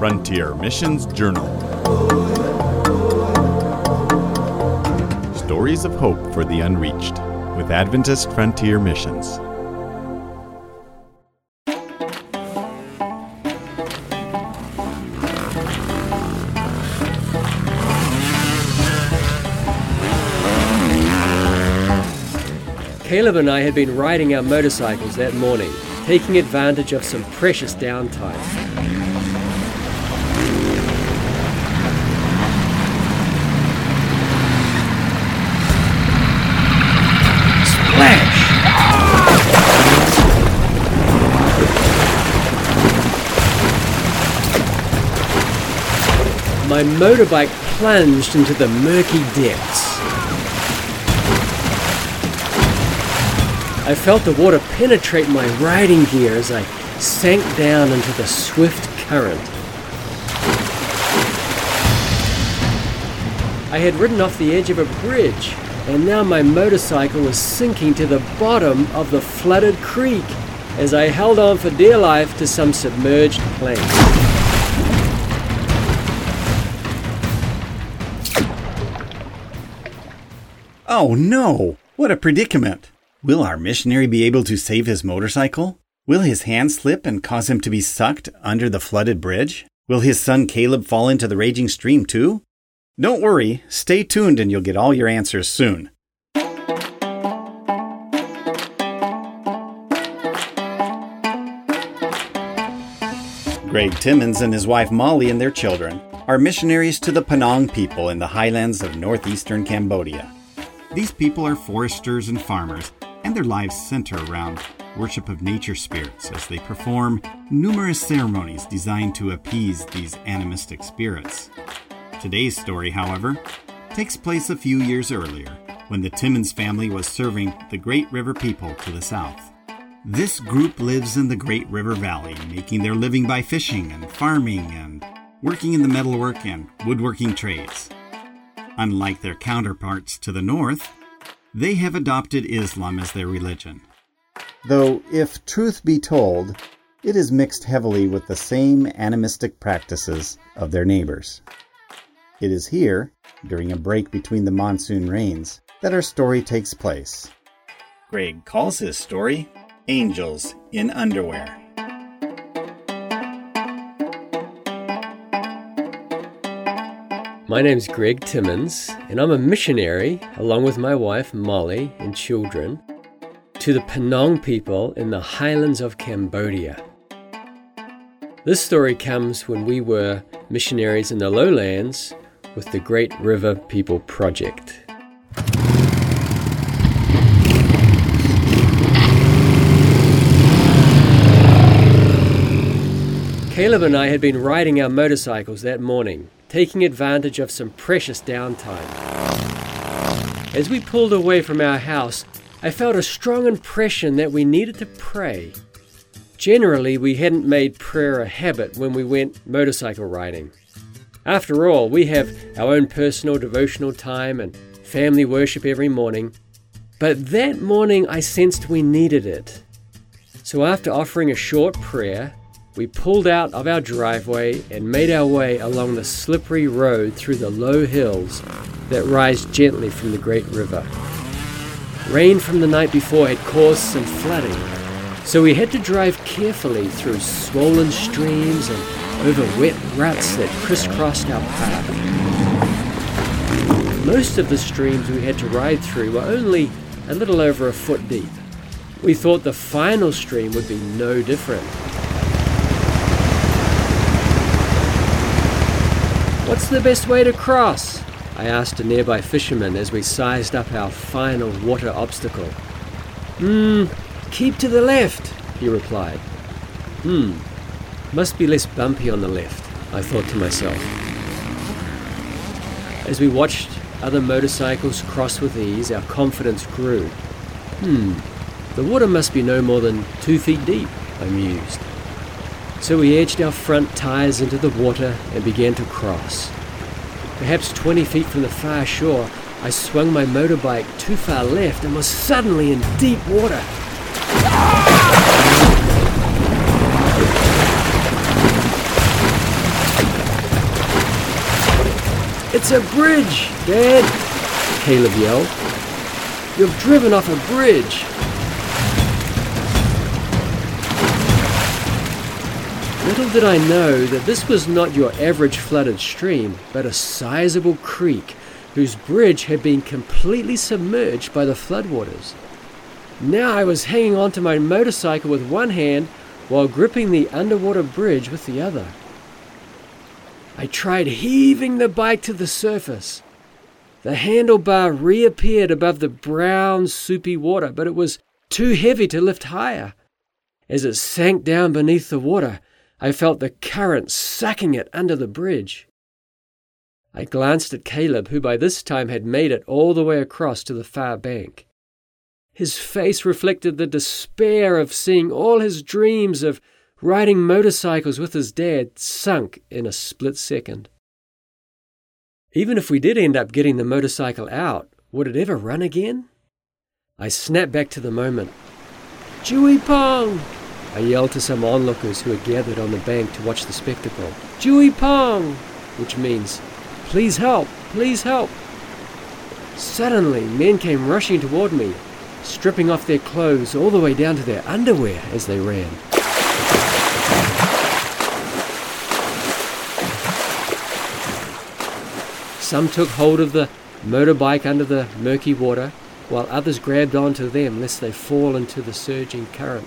Frontier Missions Journal. Stories of Hope for the Unreached with Adventist Frontier Missions. Caleb and I had been riding our motorcycles that morning, taking advantage of some precious downtime. My motorbike plunged into the murky depths. I felt the water penetrate my riding gear as I sank down into the swift current. I had ridden off the edge of a bridge, and now my motorcycle was sinking to the bottom of the flooded creek as I held on for dear life to some submerged planks. Oh no! What a predicament! Will our missionary be able to save his motorcycle? Will his hand slip and cause him to be sucked under the flooded bridge? Will his son Caleb fall into the raging stream too? Don't worry, stay tuned and you'll get all your answers soon. Greg Timmons and his wife Molly and their children are missionaries to the Penang people in the highlands of northeastern Cambodia. These people are foresters and farmers, and their lives center around worship of nature spirits as they perform numerous ceremonies designed to appease these animistic spirits. Today's story, however, takes place a few years earlier when the Timmons family was serving the Great River people to the south. This group lives in the Great River Valley, making their living by fishing and farming and working in the metalwork and woodworking trades. Unlike their counterparts to the north, they have adopted Islam as their religion. Though, if truth be told, it is mixed heavily with the same animistic practices of their neighbors. It is here, during a break between the monsoon rains, that our story takes place. Greg calls his story Angels in Underwear. My name's Greg Timmons, and I'm a missionary, along with my wife Molly and children, to the Penang people in the highlands of Cambodia. This story comes when we were missionaries in the lowlands with the Great River People Project. Caleb and I had been riding our motorcycles that morning, taking advantage of some precious downtime. As we pulled away from our house, I felt a strong impression that we needed to pray. Generally, we hadn't made prayer a habit when we went motorcycle riding. After all, we have our own personal devotional time and family worship every morning. But that morning, I sensed we needed it. So, after offering a short prayer, we pulled out of our driveway and made our way along the slippery road through the low hills that rise gently from the great river. Rain from the night before had caused some flooding, so we had to drive carefully through swollen streams and over wet ruts that crisscrossed our path. Most of the streams we had to ride through were only a little over a foot deep. We thought the final stream would be no different. What's the best way to cross? I asked a nearby fisherman as we sized up our final water obstacle. Hmm, keep to the left, he replied. Hmm, must be less bumpy on the left, I thought to myself. As we watched other motorcycles cross with ease, our confidence grew. Hmm, the water must be no more than two feet deep, I mused. So we edged our front tyres into the water and began to cross. Perhaps 20 feet from the far shore, I swung my motorbike too far left and was suddenly in deep water. It's a bridge, Dad! Caleb yelled. You've driven off a bridge! Little did I know that this was not your average flooded stream, but a sizable creek whose bridge had been completely submerged by the floodwaters. Now I was hanging onto my motorcycle with one hand while gripping the underwater bridge with the other. I tried heaving the bike to the surface. The handlebar reappeared above the brown, soupy water, but it was too heavy to lift higher. As it sank down beneath the water, I felt the current sucking it under the bridge. I glanced at Caleb, who by this time had made it all the way across to the far bank. His face reflected the despair of seeing all his dreams of riding motorcycles with his dad sunk in a split second. Even if we did end up getting the motorcycle out, would it ever run again? I snapped back to the moment. Jewy Pong! I yelled to some onlookers who had gathered on the bank to watch the spectacle. Jui Pong! Which means, please help, please help. Suddenly, men came rushing toward me, stripping off their clothes all the way down to their underwear as they ran. Some took hold of the motorbike under the murky water, while others grabbed onto them lest they fall into the surging current.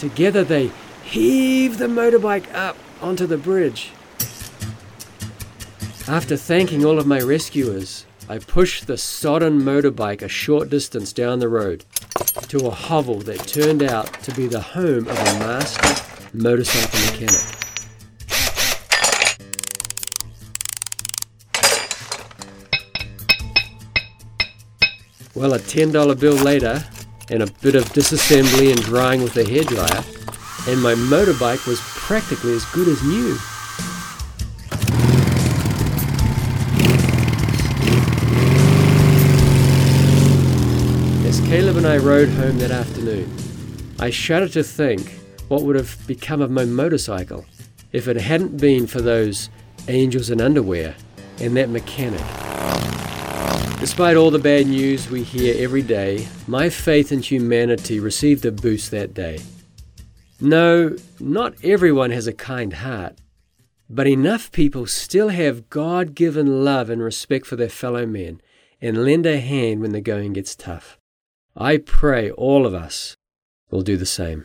Together they heave the motorbike up onto the bridge. After thanking all of my rescuers, I pushed the sodden motorbike a short distance down the road to a hovel that turned out to be the home of a master motorcycle mechanic. Well, a $10 bill later, and a bit of disassembly and drying with a hairdryer, and my motorbike was practically as good as new. As Caleb and I rode home that afternoon, I shudder to think what would have become of my motorcycle if it hadn't been for those angels in underwear and that mechanic. Despite all the bad news we hear every day, my faith in humanity received a boost that day. No, not everyone has a kind heart, but enough people still have God given love and respect for their fellow men and lend a hand when the going gets tough. I pray all of us will do the same.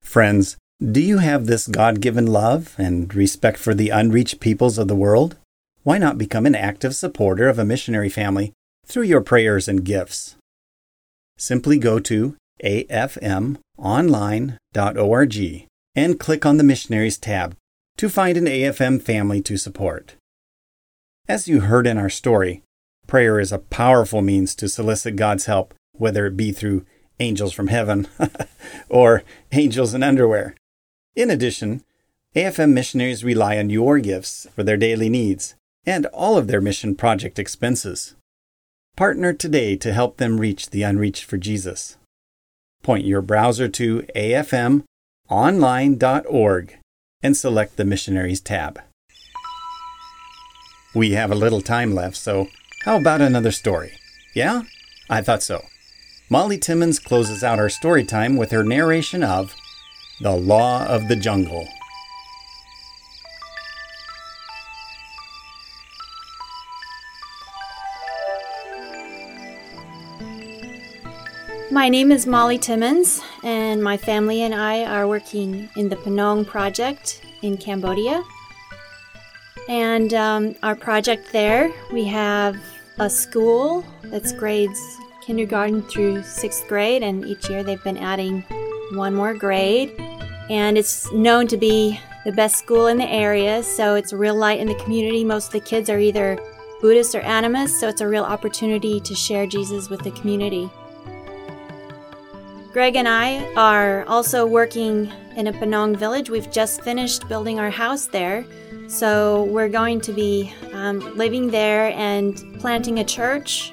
Friends, do you have this God given love and respect for the unreached peoples of the world? Why not become an active supporter of a missionary family through your prayers and gifts? Simply go to afmonline.org and click on the Missionaries tab to find an AFM family to support. As you heard in our story, prayer is a powerful means to solicit God's help, whether it be through angels from heaven or angels in underwear. In addition, AFM missionaries rely on your gifts for their daily needs and all of their mission project expenses. Partner today to help them reach the unreached for Jesus. Point your browser to afmonline.org and select the Missionaries tab. We have a little time left, so how about another story? Yeah? I thought so. Molly Timmons closes out our story time with her narration of The Law of the Jungle. My name is Molly Timmons, and my family and I are working in the Panong Project in Cambodia. And um, our project there, we have a school that's grades kindergarten through sixth grade, and each year they've been adding one more grade. And it's known to be the best school in the area, so it's a real light in the community. Most of the kids are either Buddhist or animist, so it's a real opportunity to share Jesus with the community. Greg and I are also working in a Panong village. We've just finished building our house there. So we're going to be um, living there and planting a church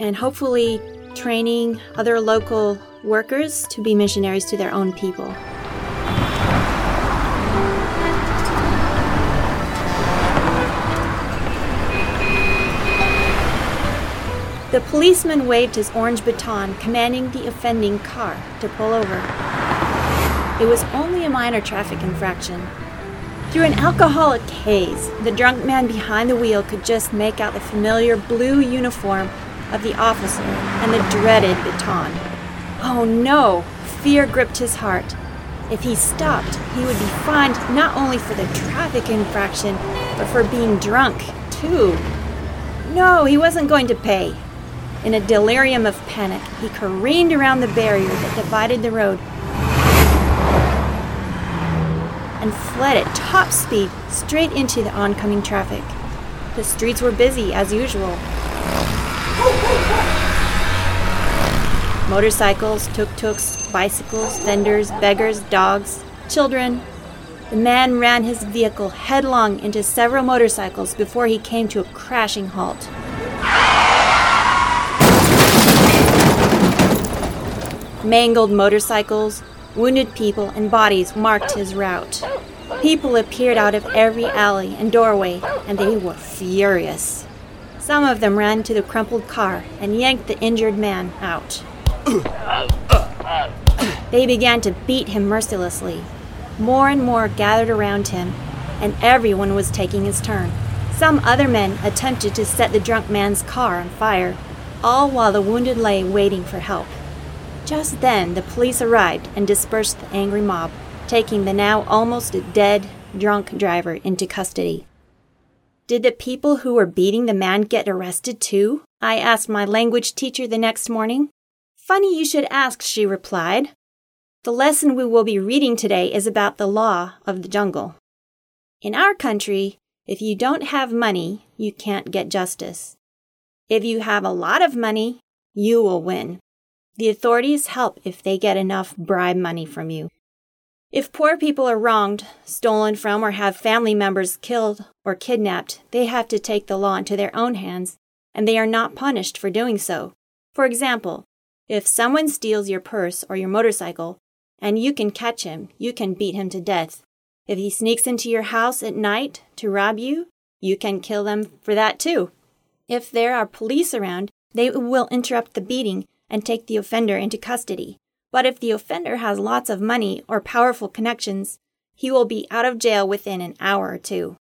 and hopefully training other local workers to be missionaries to their own people. The policeman waved his orange baton, commanding the offending car to pull over. It was only a minor traffic infraction. Through an alcoholic haze, the drunk man behind the wheel could just make out the familiar blue uniform of the officer and the dreaded baton. Oh no! Fear gripped his heart. If he stopped, he would be fined not only for the traffic infraction, but for being drunk, too. No, he wasn't going to pay. In a delirium of panic, he careened around the barrier that divided the road and fled at top speed straight into the oncoming traffic. The streets were busy as usual. Motorcycles, tuk tuks, bicycles, vendors, beggars, dogs, children. The man ran his vehicle headlong into several motorcycles before he came to a crashing halt. Mangled motorcycles, wounded people, and bodies marked his route. People appeared out of every alley and doorway, and they were furious. Some of them ran to the crumpled car and yanked the injured man out. They began to beat him mercilessly. More and more gathered around him, and everyone was taking his turn. Some other men attempted to set the drunk man's car on fire, all while the wounded lay waiting for help. Just then, the police arrived and dispersed the angry mob, taking the now almost dead drunk driver into custody. Did the people who were beating the man get arrested too? I asked my language teacher the next morning. Funny you should ask, she replied. The lesson we will be reading today is about the law of the jungle. In our country, if you don't have money, you can't get justice. If you have a lot of money, you will win. The authorities help if they get enough bribe money from you. If poor people are wronged, stolen from, or have family members killed or kidnapped, they have to take the law into their own hands, and they are not punished for doing so. For example, if someone steals your purse or your motorcycle, and you can catch him, you can beat him to death. If he sneaks into your house at night to rob you, you can kill them for that too. If there are police around, they will interrupt the beating and take the offender into custody. But if the offender has lots of money or powerful connections, he will be out of jail within an hour or two.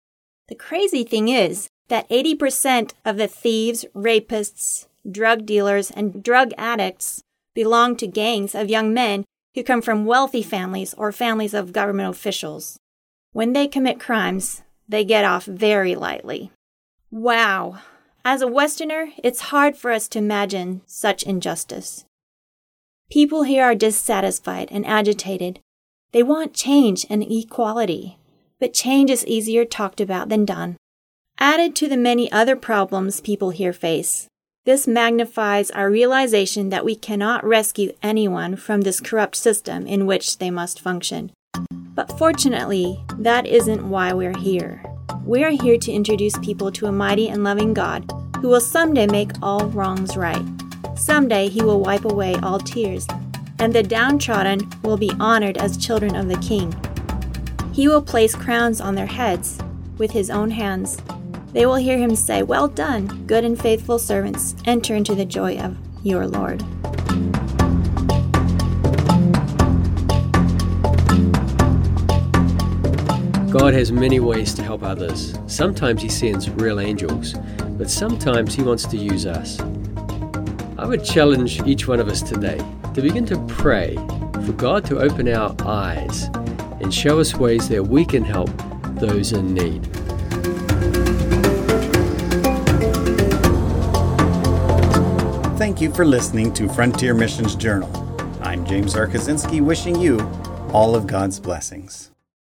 The crazy thing is that 80% of the thieves, rapists, drug dealers, and drug addicts belong to gangs of young men who come from wealthy families or families of government officials. When they commit crimes, they get off very lightly. Wow, as a Westerner, it's hard for us to imagine such injustice. People here are dissatisfied and agitated. They want change and equality, but change is easier talked about than done. Added to the many other problems people here face, this magnifies our realization that we cannot rescue anyone from this corrupt system in which they must function. But fortunately, that isn't why we're here. We are here to introduce people to a mighty and loving God who will someday make all wrongs right. Someday he will wipe away all tears, and the downtrodden will be honored as children of the King. He will place crowns on their heads with his own hands. They will hear him say, Well done, good and faithful servants, enter into the joy of your Lord. God has many ways to help others. Sometimes He sends real angels, but sometimes He wants to use us. I would challenge each one of us today to begin to pray for God to open our eyes and show us ways that we can help those in need. Thank you for listening to Frontier Missions Journal. I'm James R. Kaczynski wishing you all of God's blessings.